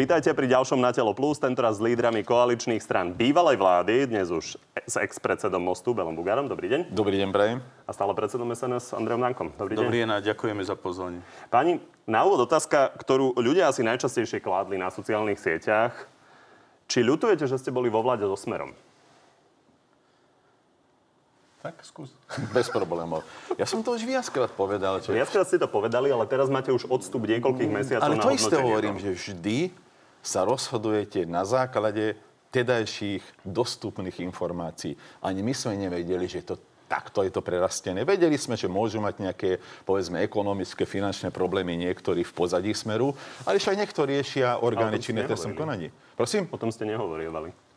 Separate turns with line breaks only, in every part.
Vítajte pri ďalšom Na telo plus, tentoraz s lídrami koaličných stran bývalej vlády, dnes už s ex-predsedom Mostu, Belom Bugarom. Dobrý deň.
Dobrý deň, prajem.
A stále predsedom SNS Andreom Dankom.
Dobrý deň. Dobrý deň a ďakujeme za pozvanie.
Pani, na úvod otázka, ktorú ľudia asi najčastejšie kládli na sociálnych sieťach. Či ľutujete, že ste boli vo vláde so Smerom?
Tak skús. Bez problémov. Ja som to už viackrát povedal.
Že... Viackrát ste to povedali, ale teraz máte už odstup niekoľkých mesiacov
ale
na
to isté hovorím, že vždy sa rozhodujete na základe tedajších dostupných informácií. Ani my sme nevedeli, že to takto je to prerastené. Vedeli sme, že môžu mať nejaké, povedzme, ekonomické, finančné problémy niektorí v pozadí smeru, ale aj niektorí riešia orgány činné trestnom konaní.
Prosím? O tom ste nehovorili.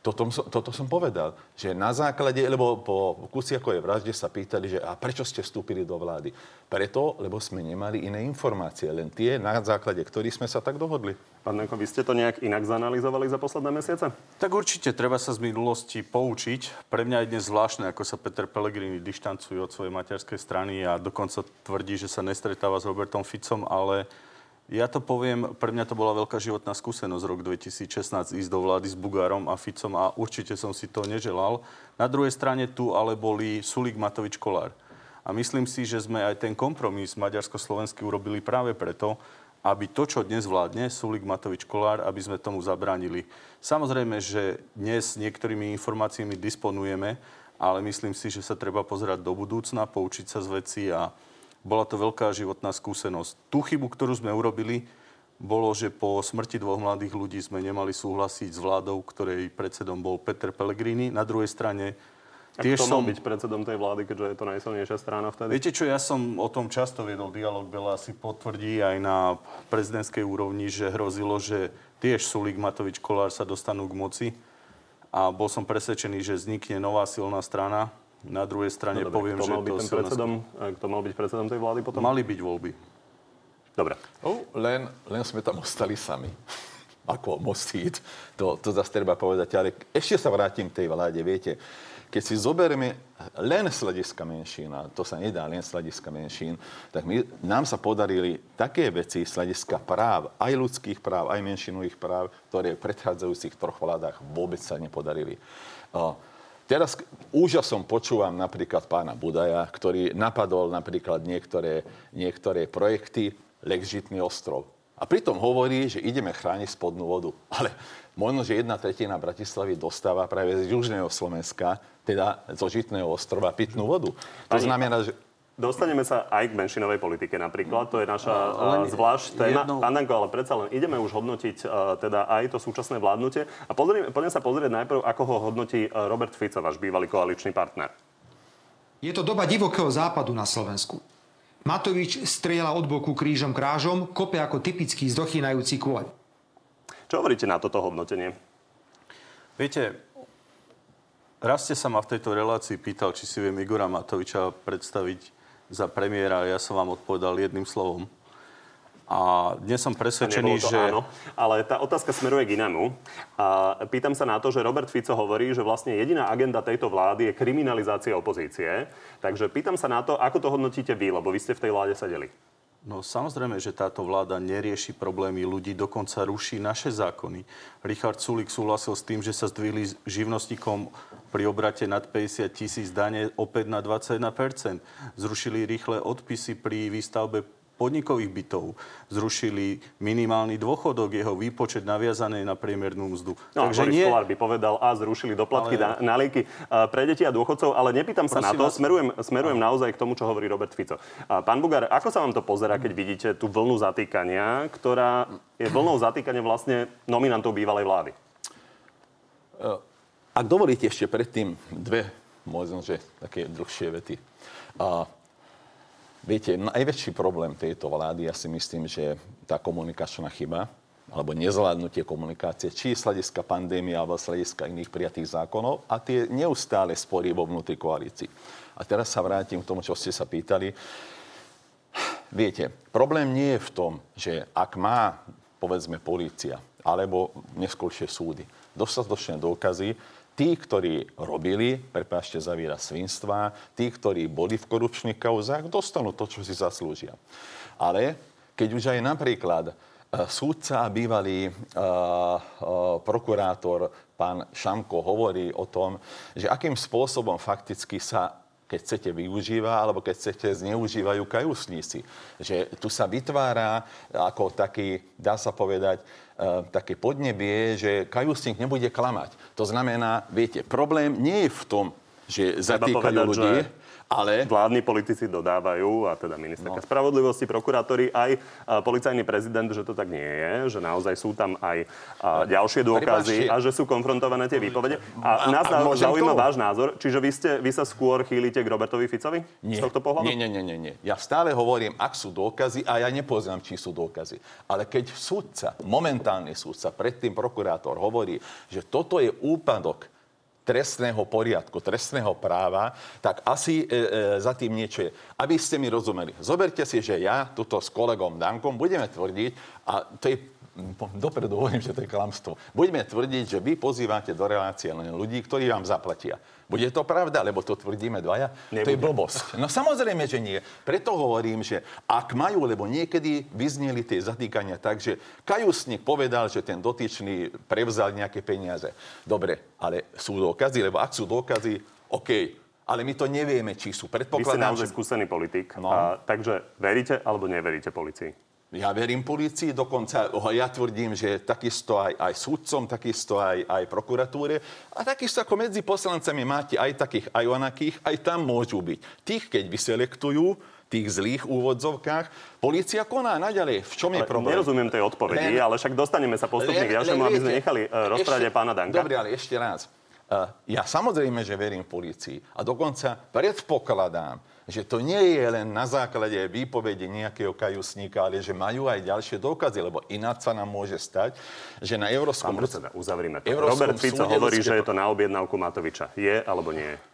Toto, toto som povedal, že na základe, lebo po Kuciakovej vražde sa pýtali, že a prečo ste vstúpili do vlády? Preto, lebo sme nemali iné informácie, len tie, na základe ktorých sme sa tak dohodli.
Pán Nenko, vy ste to nejak inak zanalizovali za posledné mesiace?
Tak určite, treba sa z minulosti poučiť. Pre mňa je dnes zvláštne, ako sa Peter Pellegrini dištancuje od svojej materskej strany a dokonca tvrdí, že sa nestretáva s Robertom Ficom, ale ja to poviem, pre mňa to bola veľká životná skúsenosť rok 2016 ísť do vlády s Bugárom a Ficom a určite som si to neželal. Na druhej strane tu ale boli Sulik Matovič Kolár. A myslím si, že sme aj ten kompromis maďarsko-slovenský urobili práve preto, aby to, čo dnes vládne, Sulik Matovič Kolár, aby sme tomu zabránili. Samozrejme, že dnes niektorými informáciami disponujeme, ale myslím si, že sa treba pozerať do budúcna, poučiť sa z veci a bola to veľká životná skúsenosť. Tú chybu, ktorú sme urobili, bolo, že po smrti dvoch mladých ľudí sme nemali súhlasiť s vládou, ktorej predsedom bol Peter Pellegrini. Na druhej strane
Tiež som... byť predsedom tej vlády, keďže je to najsilnejšia strana vtedy?
Viete čo, ja som o tom často viedol dialog, Bela si potvrdí aj na prezidentskej úrovni, že hrozilo, že tiež Sulik Matovič Kolár sa dostanú k moci. A bol som presvedčený, že vznikne nová silná strana, na druhej strane no, dobre, poviem,
kto
že
mal byť ten predsedom, eh, kto mal byť predsedom tej vlády potom?
Mali byť voľby.
Dobre.
Oh, len, len sme tam ostali sami. Ako mostít. To, to zase treba povedať. Ale ešte sa vrátim k tej vláde. Viete, keď si zoberieme len z hľadiska menšín, a to sa nedá len z hľadiska menšín, tak my, nám sa podarili také veci z hľadiska práv, aj ľudských práv, aj menšinových práv, ktoré v predchádzajúcich troch vládach vôbec sa nepodarili. Uh, Teraz úžasom počúvam napríklad pána Budaja, ktorý napadol napríklad niektoré, niektoré projekty Lex Žitný ostrov. A pritom hovorí, že ideme chrániť spodnú vodu. Ale možno, že jedna tretina Bratislavy dostáva práve z južného Slovenska, teda zo Žitného ostrova, pitnú vodu. To znamená, že
Dostaneme sa aj k menšinovej politike napríklad, to je naša uh, zvlášť téma. Jedno... Pán Danko, ale predsa len ideme už hodnotiť uh, teda aj to súčasné vládnutie. A pozriem, poďme sa pozrieť najprv, ako ho hodnotí Robert Fico, váš bývalý koaličný partner.
Je to doba divokého západu na Slovensku. Matovič strieľa od boku krížom krážom, kope ako typický zdochýnajúci kôň.
Čo hovoríte na toto hodnotenie?
Viete, raz ste sa ma v tejto relácii pýtal, či si viem Igora Matoviča predstaviť za premiéra, ja som vám odpovedal jedným slovom. A dnes som presvedčený, že... Áno,
ale tá otázka smeruje k inému. A pýtam sa na to, že Robert Fico hovorí, že vlastne jediná agenda tejto vlády je kriminalizácia opozície. Takže pýtam sa na to, ako to hodnotíte vy, lebo vy ste v tej vláde sedeli.
No samozrejme, že táto vláda nerieši problémy ľudí, dokonca ruší naše zákony. Richard Sulik súhlasil s tým, že sa zdvihli živnostníkom pri obrate nad 50 tisíc dane opäť na 21% Zrušili rýchle odpisy pri výstavbe podnikových bytov. Zrušili minimálny dôchodok, jeho výpočet naviazaný na priemernú mzdu.
No, Takže Boris nie... Kolár by povedal, a zrušili doplatky ale... na, na lieky pre deti a dôchodcov, ale nepýtam sa Prosím na to, vás... smerujem, smerujem naozaj k tomu, čo hovorí Robert Fico. Pán Bugár, ako sa vám to pozera, keď vidíte tú vlnu zatýkania, ktorá je vlnou zatýkania vlastne nominantov bývalej vlády?
E, ak dovolíte ešte predtým dve, možno, že také dlhšie vety. A Viete, najväčší problém tejto vlády, ja si myslím, že tá komunikačná chyba, alebo nezvládnutie komunikácie, či z hľadiska pandémie, alebo z hľadiska iných prijatých zákonov a tie neustále spory vo vnútri koalícii. A teraz sa vrátim k tomu, čo ste sa pýtali. Viete, problém nie je v tom, že ak má, povedzme, polícia alebo neskôršie súdy dostatočné dôkazy, tí, ktorí robili, prepášte za výraz svinstva, tí, ktorí boli v korupčných kauzách, dostanú to, čo si zaslúžia. Ale keď už aj napríklad súdca a bývalý uh, uh, prokurátor pán Šamko hovorí o tom, že akým spôsobom fakticky sa keď chcete využíva, alebo keď chcete zneužívajú kajúsníci. Že tu sa vytvára ako taký, dá sa povedať, také podnebie, že kajúsnik nebude klamať. To znamená, viete, problém nie je v tom, že zatýkajú ľudí, že
ale... Vládni politici dodávajú, a teda ministerka no. spravodlivosti, prokurátori, aj policajný prezident, že to tak nie je, že naozaj sú tam aj a, ďalšie dôkazy a že sú konfrontované tie výpovede. A, a nás a, zaujíma to... váš názor. Čiže vy, ste, vy sa skôr chýlite k Robertovi Ficovi? Nie. Z tohto pohľadu?
Nie, nie, nie, nie, nie. Ja stále hovorím, ak sú dôkazy, a ja nepoznám, či sú dôkazy. Ale keď súdca, momentálny súdca, predtým prokurátor hovorí, že toto je úpadok trestného poriadku, trestného práva, tak asi e, e, za tým niečo je. Aby ste mi rozumeli. Zoberte si, že ja tuto s kolegom Dankom budeme tvrdiť, a to je dopredu hovorím, že to je klamstvo. Budeme tvrdiť, že vy pozývate do relácie len ľudí, ktorí vám zaplatia. Bude to pravda, lebo to tvrdíme dvaja? Nebude. To je blbosť. No samozrejme, že nie. Preto hovorím, že ak majú, lebo niekedy vyzneli tie zatýkania tak, že kajusník povedal, že ten dotyčný prevzal nejaké peniaze. Dobre, ale sú dôkazy, lebo ak sú dôkazy, OK, ale my to nevieme, či sú.
Predpokladám, Vy ste naozaj skúsený politik, no. a, takže veríte alebo neveríte policii?
Ja verím policii, dokonca ja tvrdím, že takisto aj, aj súdcom, takisto aj, aj prokuratúre a takisto ako medzi poslancami máte aj takých, aj onakých, aj tam môžu byť. Tých, keď vyselektujú, tých zlých úvodzovkách. Polícia koná naďalej. V čom je ale problém?
Nerozumiem tej odpovedi, len, ale však dostaneme sa postupne k ďalšiemu, aby sme nechali uh, rozprávať pána Danka.
Dobre, ale ešte raz. Uh, ja samozrejme, že verím v policii a dokonca predpokladám, že to nie je len na základe výpovede nejakého kajusníka, ale že majú aj ďalšie dôkazy, lebo ináč sa nám môže stať, že na Európskom...
Pán predseda, uzavrime to. Európskom Robert Fico hovorí, že je to na objednávku Matoviča. Je alebo nie je?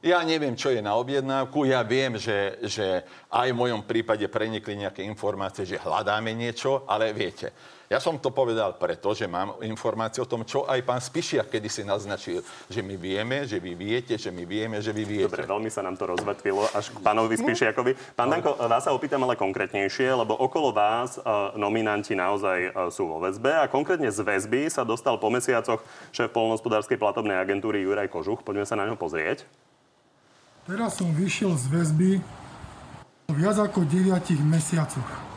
Ja neviem, čo je na objednávku. Ja viem, že, že aj v mojom prípade prenikli nejaké informácie, že hľadáme niečo, ale viete, ja som to povedal preto, že mám informácie o tom, čo aj pán Spišiak kedy si naznačil, že my vieme, že vy viete, že my vieme, že vy viete.
Dobre, veľmi sa nám to rozvetvilo až k pánovi Spišiakovi. Pán Danko, vás sa opýtam ale konkrétnejšie, lebo okolo vás uh, nominanti naozaj uh, sú vo väzbe a konkrétne z väzby sa dostal po mesiacoch šéf polnospodárskej platobnej agentúry Juraj Kožuch. Poďme sa na ňo pozrieť.
Teraz som vyšiel z väzby viac ako 9 mesiacoch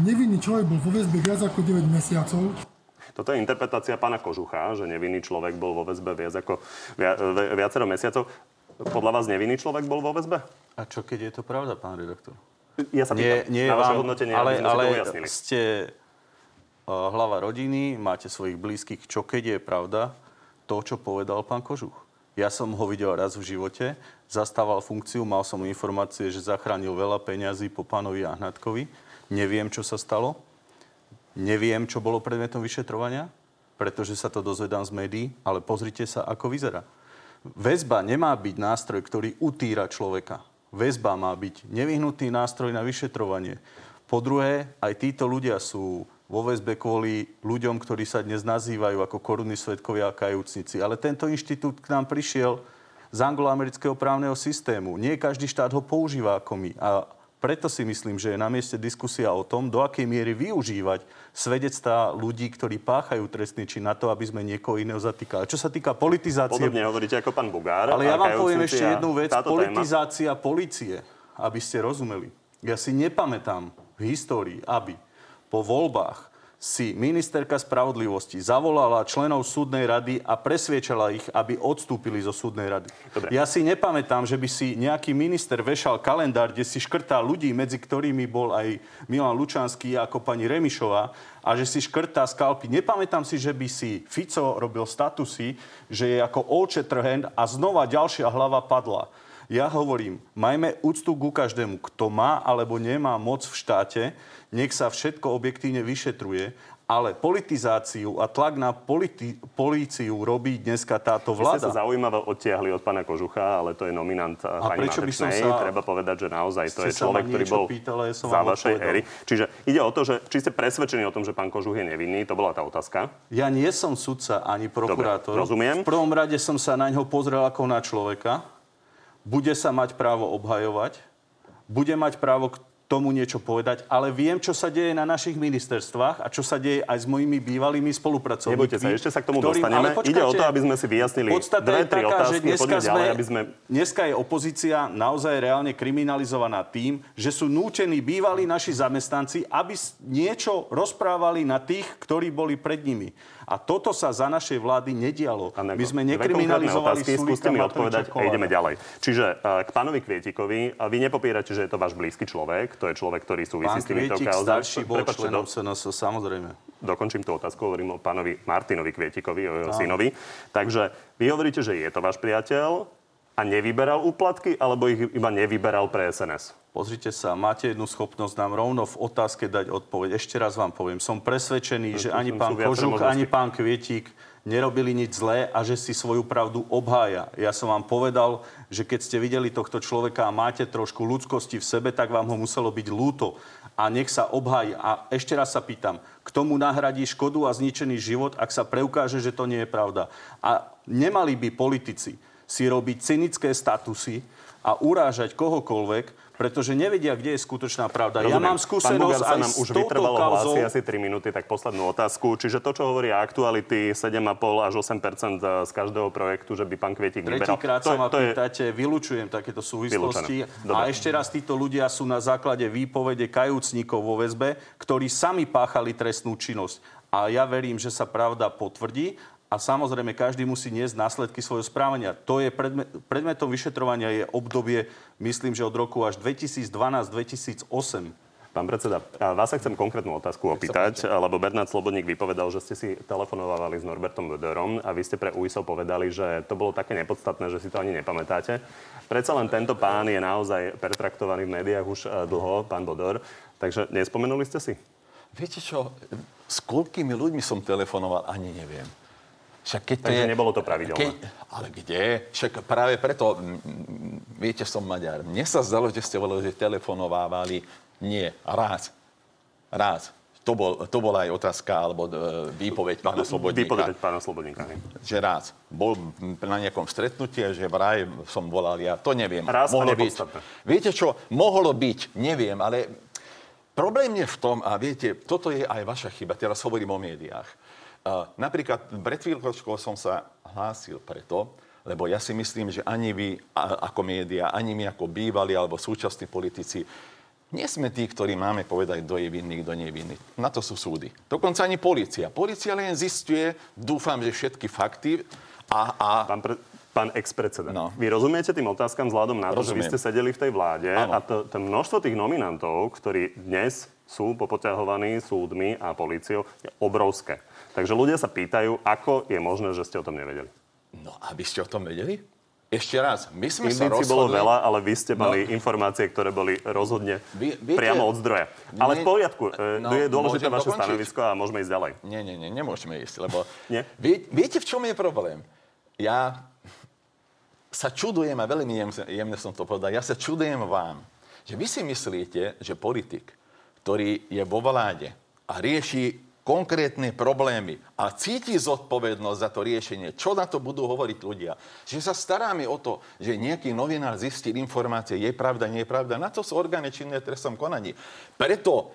nevinný človek bol vo väzbe viac ako 9 mesiacov.
Toto je interpretácia pána Kožucha, že nevinný človek bol vo väzbe viac ako via, viacero mesiacov. Podľa vás nevinný človek bol vo väzbe?
A čo keď je to pravda, pán redaktor?
Ja sa nie, pýtam, nie na vaše hodnotenie,
ale, ale ste uh, hlava rodiny, máte svojich blízkych. Čo keď je pravda to, čo povedal pán Kožuch? Ja som ho videl raz v živote, zastával funkciu, mal som informácie, že zachránil veľa peňazí po pánovi Ahnatkovi Neviem, čo sa stalo. Neviem, čo bolo predmetom vyšetrovania, pretože sa to dozvedám z médií, ale pozrite sa, ako vyzerá. Väzba nemá byť nástroj, ktorý utýra človeka. Väzba má byť nevyhnutý nástroj na vyšetrovanie. Po druhé, aj títo ľudia sú vo väzbe kvôli ľuďom, ktorí sa dnes nazývajú ako korunní svetkovia a kajúcnici. Ale tento inštitút k nám prišiel z angloamerického právneho systému. Nie každý štát ho používa ako my. A preto si myslím, že je na mieste diskusia o tom, do akej miery využívať svedectvá ľudí, ktorí páchajú trestný čin na to, aby sme niekoho iného zatýkali. Čo sa týka politizácie...
Podobne hovoríte ako pán Bugár.
Ale ja vám poviem ešte jednu vec. Politizácia téma. policie, aby ste rozumeli. Ja si nepamätám v histórii, aby po voľbách si ministerka spravodlivosti zavolala členov súdnej rady a presviečala ich, aby odstúpili zo súdnej rady. Dobre. Ja si nepamätám, že by si nejaký minister vešal kalendár, kde si škrtá ľudí, medzi ktorými bol aj Milan Lučanský ako pani Remišová, a že si škrtá skalpy. Nepamätám si, že by si Fico robil statusy, že je ako olče trhen a znova ďalšia hlava padla. Ja hovorím, majme úctu ku každému, kto má alebo nemá moc v štáte, nech sa všetko objektívne vyšetruje, ale politizáciu a tlak na politi- políciu robí dneska táto vláda.
Vy ste sa zaujímavé odtiahli od pána Kožucha, ale to je nominant a pani prečo by som sa... Treba povedať, že naozaj to je človek, ktorý bol pýtale, ja za vašej éry. Čiže ide o to, že či ste presvedčení o tom, že pán Kožuch je nevinný, to bola tá otázka.
Ja nie som sudca ani prokurátor.
Dobre, rozumiem.
V prvom rade som sa na ňo pozrel ako na človeka. Bude sa mať právo obhajovať. Bude mať právo k tomu niečo povedať, ale viem, čo sa deje na našich ministerstvách a čo sa deje aj s mojimi bývalými spolupracovníkmi.
Nebojte sa, ešte sa k tomu ktorým, dostaneme. Počkáte, Ide o to, aby sme si vyjasnili dve, tri taká, otázky. Že dneska, sme, ďalej, aby sme...
dneska je opozícia naozaj reálne kriminalizovaná tým, že sú nútení bývalí naši zamestnanci, aby niečo rozprávali na tých, ktorí boli pred nimi. A toto sa za našej vlády nedialo. My sme nekriminalizovali
Skúste mi odpovedať a ideme ďalej. Čiže uh, k pánovi Kvietikovi, vy nepopierate, že je to váš blízky človek, to je človek, ktorý súvisí
Pán
s týmito
kauzami. starší bol Prepačte, členom SNS, samozrejme.
Dokončím tú otázku, hovorím o pánovi Martinovi Kvietikovi, o jeho synovi. Takže vy hovoríte, že je to váš priateľ, a nevyberal úplatky, alebo ich iba nevyberal pre SNS?
Pozrite sa, máte jednu schopnosť nám rovno v otázke dať odpoveď. Ešte raz vám poviem, som presvedčený, že ani pán Kožuk, ani pán Kvietík nerobili nič zlé a že si svoju pravdu obhája. Ja som vám povedal, že keď ste videli tohto človeka a máte trošku ľudskosti v sebe, tak vám ho muselo byť lúto a nech sa obhájí. A ešte raz sa pýtam, k tomu nahradí škodu a zničený život, ak sa preukáže, že to nie je pravda. A nemali by politici si robiť cynické statusy a urážať kohokoľvek, pretože nevedia, kde je skutočná pravda.
Rozumiem.
Ja mám skúsenosť
Pán sa nám už vytrvalo kauzou... asi 3 minúty, tak poslednú otázku. Čiže to, čo hovorí aktuality, 7,5 až 8% z každého projektu, že by pán Kvietik vyberal.
Tretíkrát sa ma pýtate, je... vylučujem takéto súvislosti. A ešte raz, títo ľudia sú na základe výpovede kajúcnikov vo väzbe, ktorí sami páchali trestnú činnosť. A ja verím, že sa pravda potvrdí a samozrejme každý musí niesť následky svojho správania. To je predmet, predmetom vyšetrovania je obdobie, myslím, že od roku až 2012-2008.
Pán predseda, vás sa chcem konkrétnu otázku opýtať, lebo Bernard Slobodník vypovedal, že ste si telefonovali s Norbertom Böderom a vy ste pre UISO povedali, že to bolo také nepodstatné, že si to ani nepamätáte. Predsa len tento pán je naozaj pertraktovaný v médiách už eh, dlho, pán Bodor. Takže nespomenuli ste si?
Viete čo, s koľkými ľuďmi som telefonoval, ani neviem.
Však keď Takže je, nebolo to pravidelné. Keď,
ale kde? Však práve preto, viete, som Maďar. Mne sa zdalo, že ste volali, že telefonovávali. Nie, raz. Raz. To, bol, to bola aj otázka, alebo e, výpoveď pána Slobodníka.
Výpoveď pána Slobodníka.
Že raz. Bol na nejakom stretnutí, že vraj som volal ja. To neviem.
Raz
mohlo byť. Viete čo? Mohlo byť. Neviem, ale problém je v tom, a viete, toto je aj vaša chyba, teraz hovorím o médiách napríklad pred chvíľkočkou som sa hlásil preto, lebo ja si myslím, že ani vy ako média, ani my ako bývalí alebo súčasní politici nie sme tí, ktorí máme povedať, kto je vinný, kto nie je vinný. Na to sú súdy. Dokonca ani policia. Policia len zistuje, dúfam, že všetky fakty a... a...
Pán, pre, pán ex-predseda, no. vy rozumiete tým otázkam vzhľadom na to, Rozumiem. že vy ste sedeli v tej vláde ano. a to, to množstvo tých nominantov, ktorí dnes sú popoťahovaní súdmi a políciou, je obrovské. Takže ľudia sa pýtajú, ako je možné, že ste o tom nevedeli.
No, aby ste o tom vedeli? Ešte raz, my sme
Indíci sa rozhodli... bolo veľa, ale vy ste mali no. informácie, ktoré boli rozhodne Vy, viete, priamo od zdroja. Ale v poriadku, e, no, je dôležité vaše dokončiť? stanovisko a môžeme ísť ďalej.
Nie, nie, nie, nemôžeme ísť, lebo... Nie? Vie, viete, v čom je problém? Ja sa čudujem, a veľmi jemne, jemne som to povedal, ja sa čudujem vám, že vy si myslíte, že politik, ktorý je vo vláde a rieši konkrétne problémy a cíti zodpovednosť za to riešenie, čo na to budú hovoriť ľudia. Že sa staráme o to, že nejaký novinár zistí informácie, je pravda, nie je pravda. Na to sú orgány činné trestnom konaní. Preto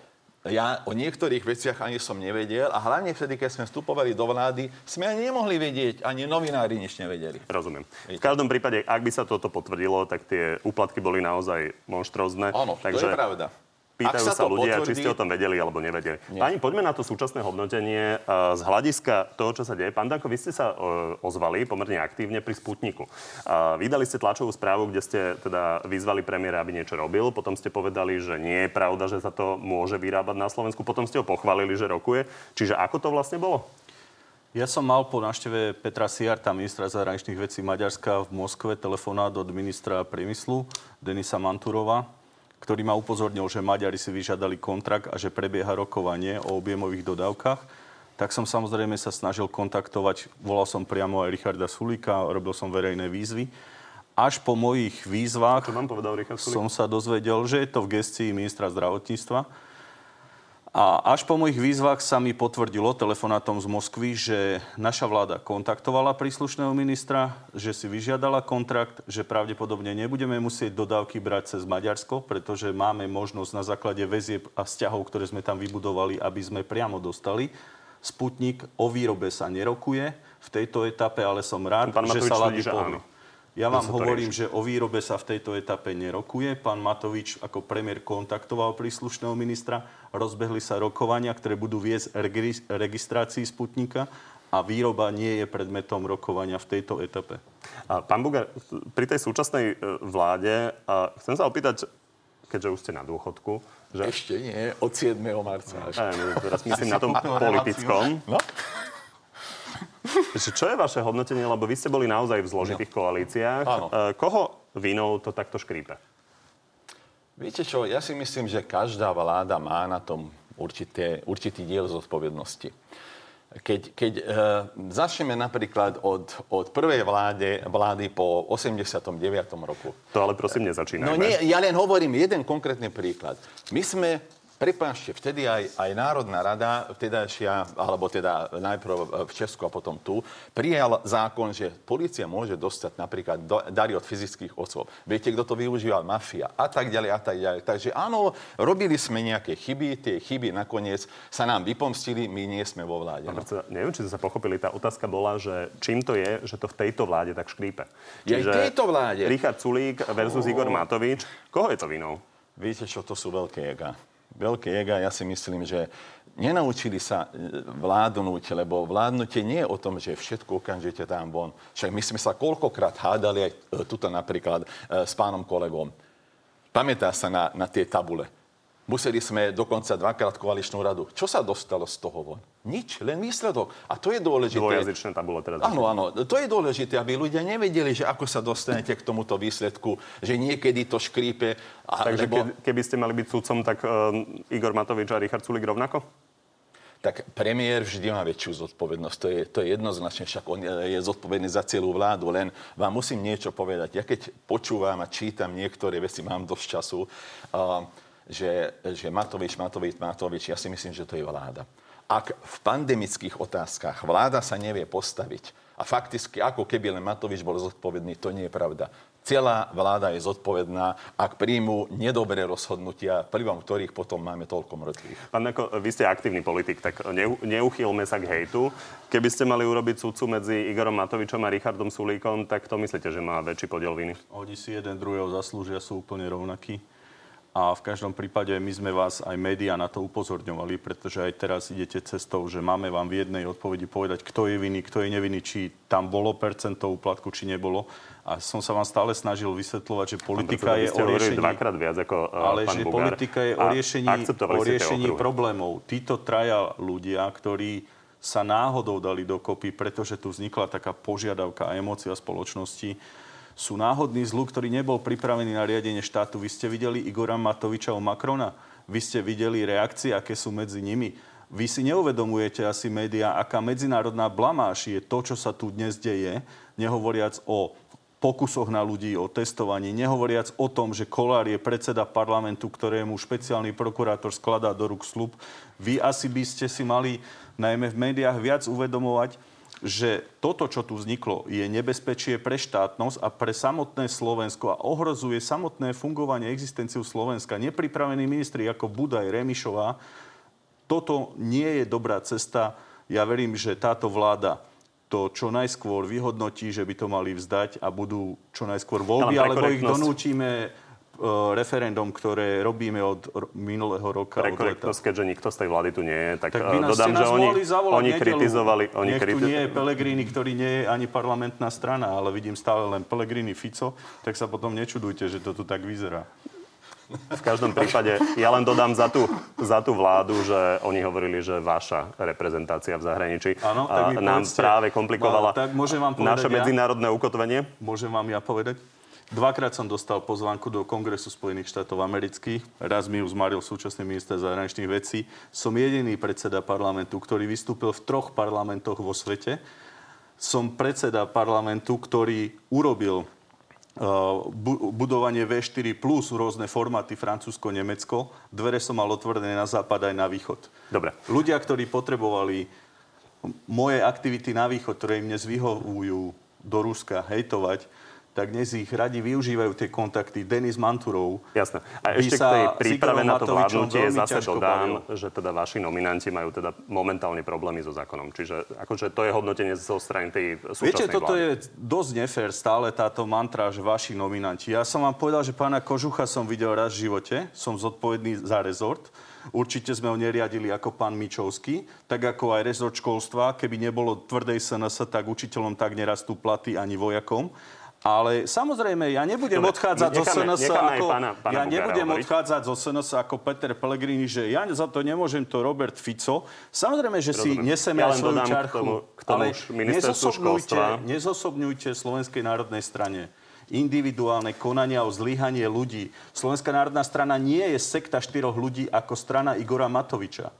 ja o niektorých veciach ani som nevedel a hlavne vtedy, keď sme vstupovali do vlády, sme ani nemohli vedieť, ani novinári nič nevedeli.
Rozumiem. V každom prípade, ak by sa toto potvrdilo, tak tie úplatky boli naozaj monštrozne.
Áno,
takže...
to je pravda.
Pýtajú sa, sa ľudia, potvrdí... či ste o tom vedeli alebo nevedeli. Nie. Pani, poďme na to súčasné hodnotenie z hľadiska toho, čo sa deje. Pán Danko, vy ste sa ozvali pomerne aktívne pri Sputniku. Vydali ste tlačovú správu, kde ste teda vyzvali premiéra, aby niečo robil. Potom ste povedali, že nie je pravda, že sa to môže vyrábať na Slovensku. Potom ste ho pochválili, že rokuje. Čiže ako to vlastne bolo?
Ja som mal po návšteve Petra Siarta, ministra zahraničných vecí Maďarska v Moskve, telefonát od ministra priemyslu Denisa Manturova, ktorý ma upozornil, že Maďari si vyžiadali kontrakt a že prebieha rokovanie o objemových dodávkach, tak som samozrejme sa snažil kontaktovať, volal som priamo aj Richarda Sulika, robil som verejné výzvy. Až po mojich výzvach
povedal Richard
som sa dozvedel, že je to v gestii ministra zdravotníctva. A až po mojich výzvach sa mi potvrdilo telefonátom z Moskvy, že naša vláda kontaktovala príslušného ministra, že si vyžiadala kontrakt, že pravdepodobne nebudeme musieť dodávky brať cez Maďarsko, pretože máme možnosť na základe väzieb a vzťahov, ktoré sme tam vybudovali, aby sme priamo dostali. Sputnik o výrobe sa nerokuje v tejto etape, ale som rád,
Pán
že
Matovič
sa pohli.
áno.
Ja vám hovorím,
rieši.
že o výrobe sa v tejto etape nerokuje. Pán Matovič ako premiér kontaktoval príslušného ministra, rozbehli sa rokovania, ktoré budú viesť regis- registrácii Sputnika a výroba nie je predmetom rokovania v tejto etape.
A Pán Bugar, pri tej súčasnej e, vláde, a chcem sa opýtať, keďže už ste na dôchodku, že...
Ešte nie, od 7. marca až.
Aj, no, teraz myslím na tom politickom.
No?
Čo je vaše hodnotenie, lebo vy ste boli naozaj v zložitých koalíciách.
Áno.
E, Koho vinou to takto škrípe?
Viete čo, ja si myslím, že každá vláda má na tom určité, určitý diel zodpovednosti. Keď, keď e, začneme napríklad od, od prvej vláde, vlády po 89. roku.
To ale prosím nezačínajme.
No nie, ja len hovorím jeden konkrétny príklad. My sme, prepáčte, vtedy aj, aj Národná rada, vtedajšia, alebo teda najprv v Česku a potom tu, prijal zákon, že policia môže dostať napríklad do, dary od fyzických osôb. Viete, kto to využíval? Mafia a tak ďalej a tak ďalej. Takže áno, robili sme nejaké chyby, tie chyby nakoniec sa nám vypomstili, my nie sme vo vláde.
Pán
No.
predseda, neviem, či ste sa pochopili. Tá otázka bola, že čím to je, že to v tejto vláde tak škrípe.
Je aj v tejto vláde.
Richard Sulík versus Igor Matovič. Koho je to vinou?
Viete čo, to sú veľké ega. Veľké ega, ja si myslím, že nenaučili sa e, vládnuť, lebo vládnutie nie je o tom, že všetko okamžite tam von. Však my sme sa koľkokrát hádali aj e, tuto napríklad e, s pánom kolegom. Pamätá sa na, na tie tabule. Museli sme dokonca dvakrát koaličnú radu. Čo sa dostalo z toho von? Nič, len výsledok. A to je dôležité.
Dvojazyčné tabule teraz.
Áno, áno. To je dôležité, aby ľudia nevedeli, že ako sa dostanete k tomuto výsledku, že niekedy to škrípe. A,
Takže
lebo,
ke, keby ste mali byť sudcom, tak uh, Igor Matovič a Richard Sulík rovnako?
tak premiér vždy má väčšiu zodpovednosť. To je, to je jednoznačne, však on je zodpovedný za celú vládu. Len vám musím niečo povedať. Ja keď počúvam a čítam niektoré veci, mám dosť času, uh, že, že Matovič, Matovič, Matovič, ja si myslím, že to je vláda. Ak v pandemických otázkach vláda sa nevie postaviť a fakticky ako keby len Matovič bol zodpovedný, to nie je pravda. Celá vláda je zodpovedná, ak príjmu nedobré rozhodnutia, vplyvom ktorých potom máme toľko mŕtvych.
Pán Meko, vy ste aktívny politik, tak neu, neuchýlme sa k hejtu. Keby ste mali urobiť sudcu medzi Igorom Matovičom a Richardom Sulíkom, tak to myslíte, že má väčší podiel viny?
Oni si jeden druhého zaslúžia, sú úplne rovnakí. A v každom prípade my sme vás aj médiá na to upozorňovali, pretože aj teraz idete cestou, že máme vám v jednej odpovedi povedať, kto je vinný, kto je nevinný, či tam bolo percento úplatku, či nebolo. A som sa vám stále snažil vysvetľovať, že politika je o riešení...
dvakrát viac ako uh,
Ale
pán
že
Bugár.
politika je o riešení, o riešení problémov. Títo traja ľudia, ktorí sa náhodou dali dokopy, pretože tu vznikla taká požiadavka a emócia spoločnosti, sú náhodný zluk, ktorý nebol pripravený na riadenie štátu. Vy ste videli Igora Matoviča o Macrona? Vy ste videli reakcie, aké sú medzi nimi? Vy si neuvedomujete asi médiá, aká medzinárodná blamáž je to, čo sa tu dnes deje, nehovoriac o pokusoch na ľudí, o testovaní, nehovoriac o tom, že Kolár je predseda parlamentu, ktorému špeciálny prokurátor skladá do rúk slub. Vy asi by ste si mali najmä v médiách viac uvedomovať, že toto, čo tu vzniklo, je nebezpečie pre štátnosť a pre samotné Slovensko a ohrozuje samotné fungovanie, existenciu Slovenska. Nepripravení ministri ako Budaj, Remišová, toto nie je dobrá cesta. Ja verím, že táto vláda to čo najskôr vyhodnotí, že by to mali vzdať a budú čo najskôr voľby, alebo ich
korektnosť-
donúčime e, referendum, ktoré robíme od minulého roka.
Pre korektnosť, keďže nikto z tej vlády tu nie je, tak,
Tak
eh,
vy nás
dodám, že oni,
zavolať
oni kritizovali... Oni
Nech tu
kriti-
nie je Pelegrini, ktorý nie je ani parlamentná strana, ale vidím stále len Pelegrini Fico, tak sa potom nečudujte, že to tu tak vyzerá.
V každom prípade, ja len dodám za tú, za tú vládu, že oni hovorili, že vaša reprezentácia v zahraničí
Áno, tak
nám
povedzte.
práve komplikovala
No, tak môžem vám
naše
ja?
medzinárodné ukotvenie.
Môžem vám ja povedať? Dvakrát som dostal pozvánku do Kongresu Spojených štátov amerických. Raz mi ju zmaril súčasný minister zahraničných vecí. Som jediný predseda parlamentu, ktorý vystúpil v troch parlamentoch vo svete. Som predseda parlamentu, ktorý urobil budovanie V4 plus rôzne formáty Francúzsko-Nemecko. Dvere som mal otvorené na západ aj na východ.
Dobre.
Ľudia, ktorí potrebovali moje aktivity na východ, ktoré im dnes vyhovujú do Ruska, hejtovať, tak dnes ich radi využívajú tie kontakty. Denis Manturov.
Jasné. A ešte k tej príprave na to vládnutie zase dodám, bavil. že teda vaši nominanti majú teda momentálne problémy so zákonom. Čiže akože to je hodnotenie zo strany tej súčasnej
Viete, toto
vlády.
je dosť nefér stále táto mantra, že vaši nominanti. Ja som vám povedal, že pána Kožucha som videl raz v živote. Som zodpovedný za rezort. Určite sme ho neriadili ako pán Mičovský, tak ako aj rezort školstva. Keby nebolo tvrdej SNS, tak učiteľom tak nerastú platy ani vojakom. Ale samozrejme, ja nebudem Dobre, odchádzať necháme, zo SNS ako... Pána, pána ja nebudem hovoriť. odchádzať zo SNS ako Peter Pellegrini, že ja za to nemôžem to Robert Fico. Samozrejme, že Rozumiem. si neseme ja svoju čarchu. K tomu, k tomu ale nezosobňujte, nezosobňujte Slovenskej národnej strane individuálne konania o zlyhanie ľudí. Slovenská národná strana nie je sekta štyroch ľudí ako strana Igora Matoviča.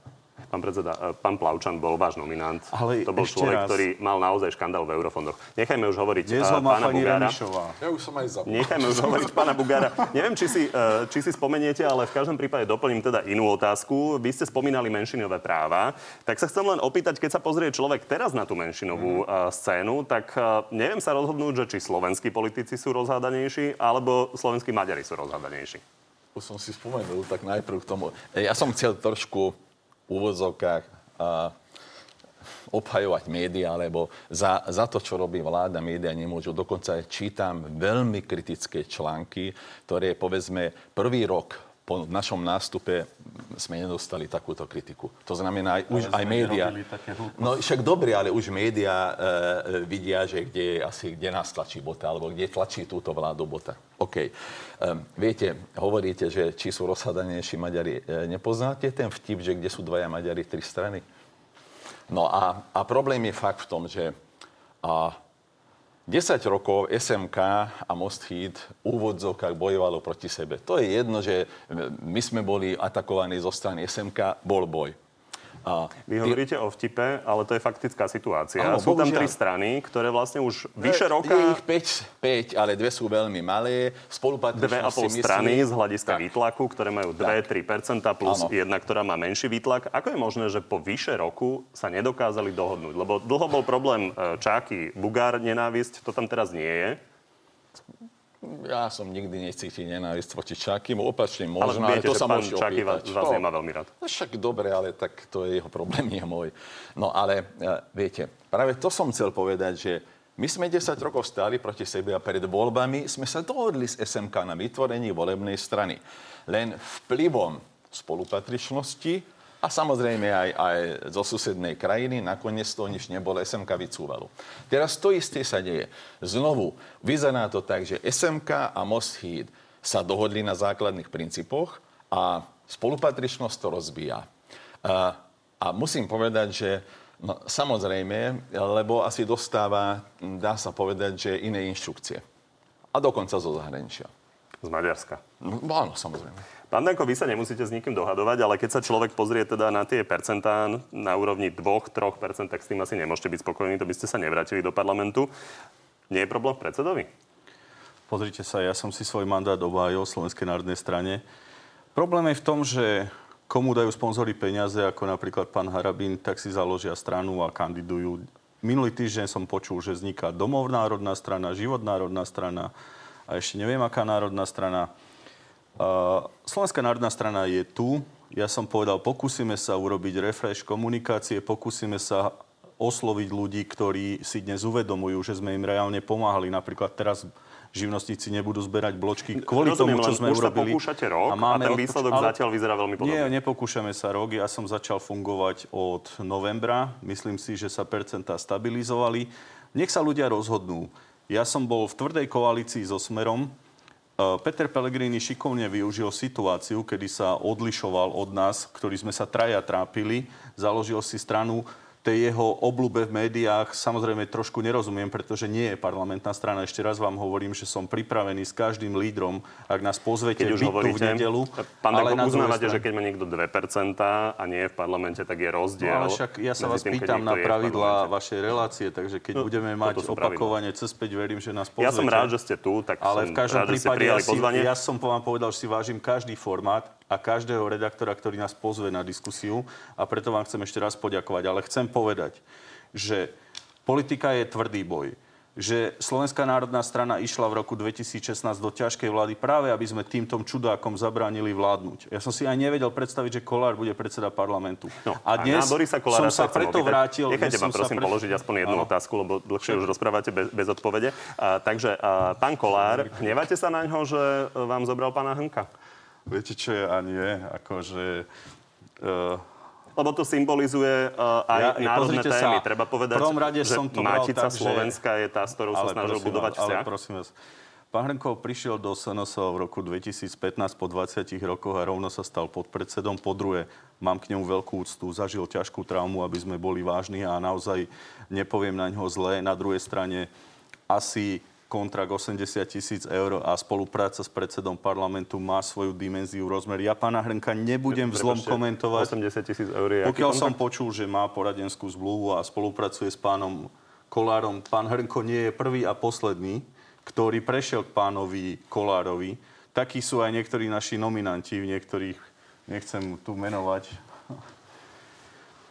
Pán predseda, e, pán Plavčan bol váš nominant. Ale to bol človek, raz. ktorý mal naozaj škandál v eurofondoch. Nechajme už hovoriť Dnes uh, pána Bugára.
Ja už som aj zabudol.
Nechajme už hovoriť pána Bugára. Neviem, či si, uh, či si spomeniete, ale v každom prípade doplním teda inú otázku. Vy ste spomínali menšinové práva. Tak sa chcem len opýtať, keď sa pozrie človek teraz na tú menšinovú uh, scénu, tak uh, neviem sa rozhodnúť, že či slovenskí politici sú rozhádanejší, alebo slovenskí Maďari sú rozhádanejší.
Už som si spomenul, tak najprv k tomu. Ja som chcel trošku úvodzovkách a obhajovať médiá, lebo za, za to, čo robí vláda, médiá nemôžu. Dokonca čítam veľmi kritické články, ktoré, povedzme, prvý rok po našom nástupe sme nedostali takúto kritiku. To znamená, aj, už aj médiá... No však dobre, ale už médiá e, vidia, že kde, asi, kde nás tlačí bota, alebo kde tlačí túto vládu bota. OK. E, viete, hovoríte, že či sú rozhadanejší Maďari. E, nepoznáte ten vtip, že kde sú dvaja Maďari, tri strany? No a, a problém je fakt v tom, že a, 10 rokov SMK a Most Hit úvodzovkách bojovalo proti sebe. To je jedno, že my sme boli atakovaní zo strany SMK, bol boj.
Vy hovoríte o vtipe, ale to je faktická situácia. Áno, sú bohužiaľ. tam tri strany, ktoré vlastne už vyše roka...
Je ich 5, 5, ale dve sú veľmi malé.
Dve a pol strany z hľadiska tak. výtlaku, ktoré majú 2-3% plus Áno. jedna, ktorá má menší výtlak. Ako je možné, že po vyše roku sa nedokázali dohodnúť? Lebo dlho bol problém e, Čáky, Bugár, nenávisť, to tam teraz nie je.
Ja som nikdy necítil nenávisť voči Čakimu, opačne možno, ale, viete, ale to sa môže Čaky
vás, vás nemá veľmi rád.
No však dobre, ale tak to je jeho problém, nie môj. No ale uh, viete, práve to som chcel povedať, že my sme 10 rokov stáli proti sebe a pred voľbami sme sa dohodli s SMK na vytvorení volebnej strany. Len vplyvom spolupatričnosti a samozrejme aj, aj zo susednej krajiny. Nakoniec to nič nebolo, SMK vycúvalo. Teraz to isté sa deje. Znovu, vyzerá to tak, že SMK a Most Heat sa dohodli na základných princípoch a spolupatričnosť to rozbíja. A, a musím povedať, že No, samozrejme, lebo asi dostáva, dá sa povedať, že iné inštrukcie. A dokonca zo zahraničia.
Z Maďarska.
No, áno, samozrejme.
Pán Danko, vy sa nemusíte s nikým dohadovať, ale keď sa človek pozrie teda na tie percentá na úrovni 2-3%, tak s tým asi nemôžete byť spokojní, to by ste sa nevrátili do parlamentu. Nie je problém v predsedovi?
Pozrite sa, ja som si svoj mandát obhájil v Slovenskej národnej strane. Problém je v tom, že komu dajú sponzory peniaze, ako napríklad pán Harabín, tak si založia stranu a kandidujú. Minulý týždeň som počul, že vzniká Domov národná strana, Život národná strana a ešte neviem, aká národná strana. Slovenská národná strana je tu. Ja som povedal, pokúsime sa urobiť refresh komunikácie, pokúsime sa osloviť ľudí, ktorí si dnes uvedomujú, že sme im reálne pomáhali. Napríklad teraz živnostníci nebudú zberať bločky kvôli Rozumiem, tomu, čo sme
už
urobili.
Sa rok a, máme a ten výsledok ale... zatiaľ vyzerá veľmi podobne.
Nie, nepokúšame sa rok. Ja som začal fungovať od novembra. Myslím si, že sa percentá stabilizovali. Nech sa ľudia rozhodnú. Ja som bol v tvrdej koalícii so Smerom, Eh, Peter Pellegrini šikovne využil situáciu, kedy sa odlišoval od nás, ktorí sme sa traja trápili, založil si stranu. Tej jeho oblúbe v médiách samozrejme trošku nerozumiem, pretože nie je parlamentná strana. Ešte raz vám hovorím, že som pripravený s každým lídrom, ak nás pozvete keď už hovoríte, v nedelu.
Pán ale uznávate, že keď má niekto 2% a nie je v parlamente, tak je rozdiel. No,
ale však ja sa vás tým, pýtam na pravidlá vašej relácie, takže keď no, budeme mať opakovanie cez 5, verím, že nás pozvete.
Ja som rád, že ste tu, tak
ale
v
každom
rád, prípade
ja, si, ja som vám povedal, že si vážim každý formát a každého redaktora, ktorý nás pozve na diskusiu a preto vám chcem ešte raz poďakovať. Ale chcem povedať, že politika je tvrdý boj že Slovenská národná strana išla v roku 2016 do ťažkej vlády práve, aby sme týmto čudákom zabránili vládnuť. Ja som si aj nevedel predstaviť, že Kolár bude predseda parlamentu.
No, a dnes a sa
som sa preto vrátil...
Nechajte ma prosím pre... položiť aspoň jednu ano. otázku, lebo dlhšie už rozprávate bez, bez odpovede. A, takže, a, pán Kolár, neváte sa na ňo, že vám zobral pána Hnka?
Viete, čo je a nie? Akože... Uh
lebo to symbolizuje uh, aj ja, národné témy. Sa, Treba povedať, rade že som to Matica tak, Slovenska že... je tá, s ktorou sa snažil budovať vás, vzťah.
Ale prosím vás, Pán Hrnkov prišiel do SNS v roku 2015 po 20 rokoch a rovno sa stal podpredsedom. Po druhé, mám k nemu veľkú úctu, zažil ťažkú traumu, aby sme boli vážni a naozaj nepoviem na ňo zlé. Na druhej strane asi kontrakt 80 tisíc eur a spolupráca s predsedom parlamentu má svoju dimenziu, rozmer. Ja pána Hrnka nebudem vzlom komentovať.
80 tisíc eur je
Pokiaľ som počul, že má poradenskú zmluvu a spolupracuje s pánom Kolárom, pán Hrnko nie je prvý a posledný, ktorý prešiel k pánovi Kolárovi. Takí sú aj niektorí naši nominanti v niektorých, nechcem tu menovať,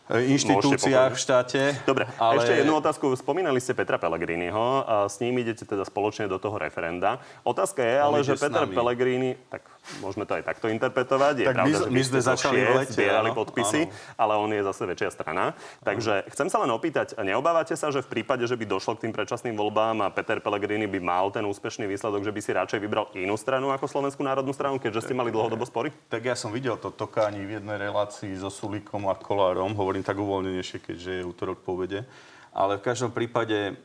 inštitúciách v štáte.
Dobre, ale... ešte jednu otázku. Spomínali ste Petra Pellegriniho a s ním idete teda spoločne do toho referenda. Otázka je ale, že Peter Pellegrini, tak môžeme to aj takto interpretovať. Je
tak pravda, my, my sme začali v lete,
zbierali podpisy, áno. ale on je zase väčšia strana. Takže áno. chcem sa len opýtať, neobávate sa, že v prípade, že by došlo k tým predčasným voľbám a Peter Pellegrini by mal ten úspešný výsledok, že by si radšej vybral inú stranu ako Slovenskú národnú stranu, keďže ste mali dlhodobo spory?
Tak ja som videl to tokání v jednej relácii so Sulikom a Kolárom, hovorím tak uvoľnenejšie, keďže je útorok povede. Ale v každom prípade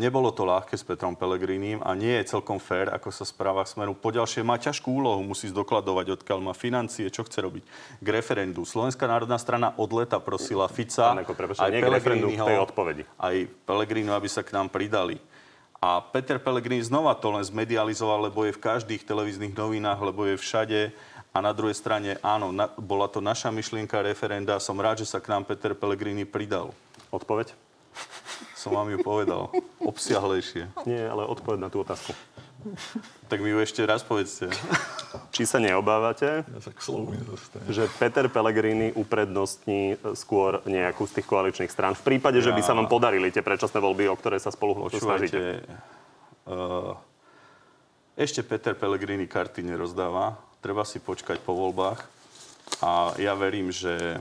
nebolo to ľahké s Petrom Pelegrínim a nie je celkom fér, ako sa správa smeru. Poďalšie má ťažkú úlohu, musí zdokladovať, odkiaľ má financie, čo chce robiť. K referendu. Slovenská národná strana od leta prosila Fica
Páneko, aj odpovedi.
aj Pellegrinu, aby sa k nám pridali. A Peter Pellegrini znova to len zmedializoval, lebo je v každých televíznych novinách, lebo je všade. A na druhej strane, áno, na, bola to naša myšlienka referenda. Som rád, že sa k nám Peter Pellegrini pridal.
Odpoveď?
Som vám ju povedal. Obsiahlejšie.
Nie, ale odpoveď na tú otázku.
Tak mi ju ešte raz povedzte.
Či sa neobávate,
ja sa slovu
že Peter Pellegrini uprednostní skôr nejakú z tých koaličných strán v prípade, ja... že by sa vám podarili tie predčasné voľby, o ktoré sa spolu snažíte? Uh,
ešte Peter Pellegrini karty nerozdáva. Treba si počkať po voľbách. A ja verím, že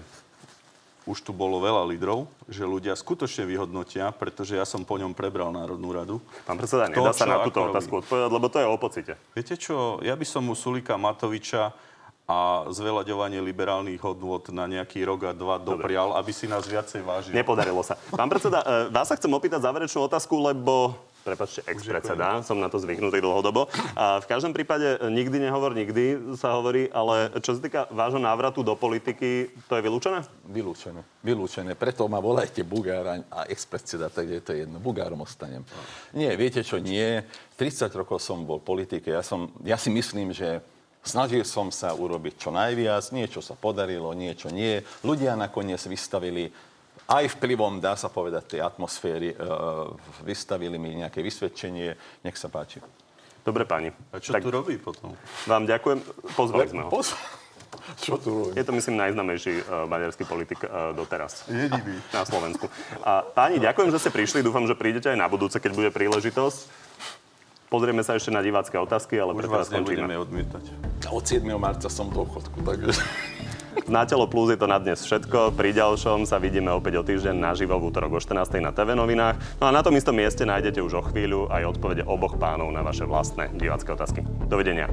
už tu bolo veľa lídrov, že ľudia skutočne vyhodnotia, pretože ja som po ňom prebral Národnú radu.
Pán predseda, nedá to, sa na túto otázku odpovedať, lebo to je o pocite.
Viete čo, ja by som mu Sulika Matoviča a zveľaďovanie liberálnych hodnôt na nejaký rok a dva doprial, aby si nás viacej vážil.
Nepodarilo sa. Pán predseda, e, vás sa chcem opýtať záverečnú otázku, lebo prepačte, ex-predseda, som na to zvyknutý dlhodobo. A v každom prípade e, nikdy nehovor nikdy sa hovorí, ale čo sa týka vášho návratu do politiky, to je vylúčené?
Vylúčené. Vylúčené. Preto ma volajte Bugár a ex-predseda, to je jedno. Bugárom ostanem. Nie, viete čo, nie. 30 rokov som bol v politike. Ja, som, ja si myslím, že Snažil som sa urobiť čo najviac, niečo sa podarilo, niečo nie. Ľudia nakoniec vystavili aj vplyvom, dá sa povedať, tej atmosféry, uh, vystavili mi nejaké vysvedčenie. Nech sa páči.
Dobre, pani.
A čo tak tu robí potom?
Vám ďakujem. Pozvali sme ho.
Poz... Čo tu robí?
Je to, myslím, najznamejší uh, maďarský politik uh, doteraz.
Jediný.
Na Slovensku. A páni, ďakujem, že ste prišli. Dúfam, že prídete aj na budúce, keď bude príležitosť. Pozrieme sa ešte na divácké otázky, ale
Už vás nebudeme odmietať.
Od 7. marca som v dôchodku, takže...
Na Telo Plus je to na dnes všetko. Pri ďalšom sa vidíme opäť o týždeň naživo v útorok o 14. na TV novinách. No a na tom istom mieste nájdete už o chvíľu aj odpovede oboch pánov na vaše vlastné divácké otázky. Dovidenia.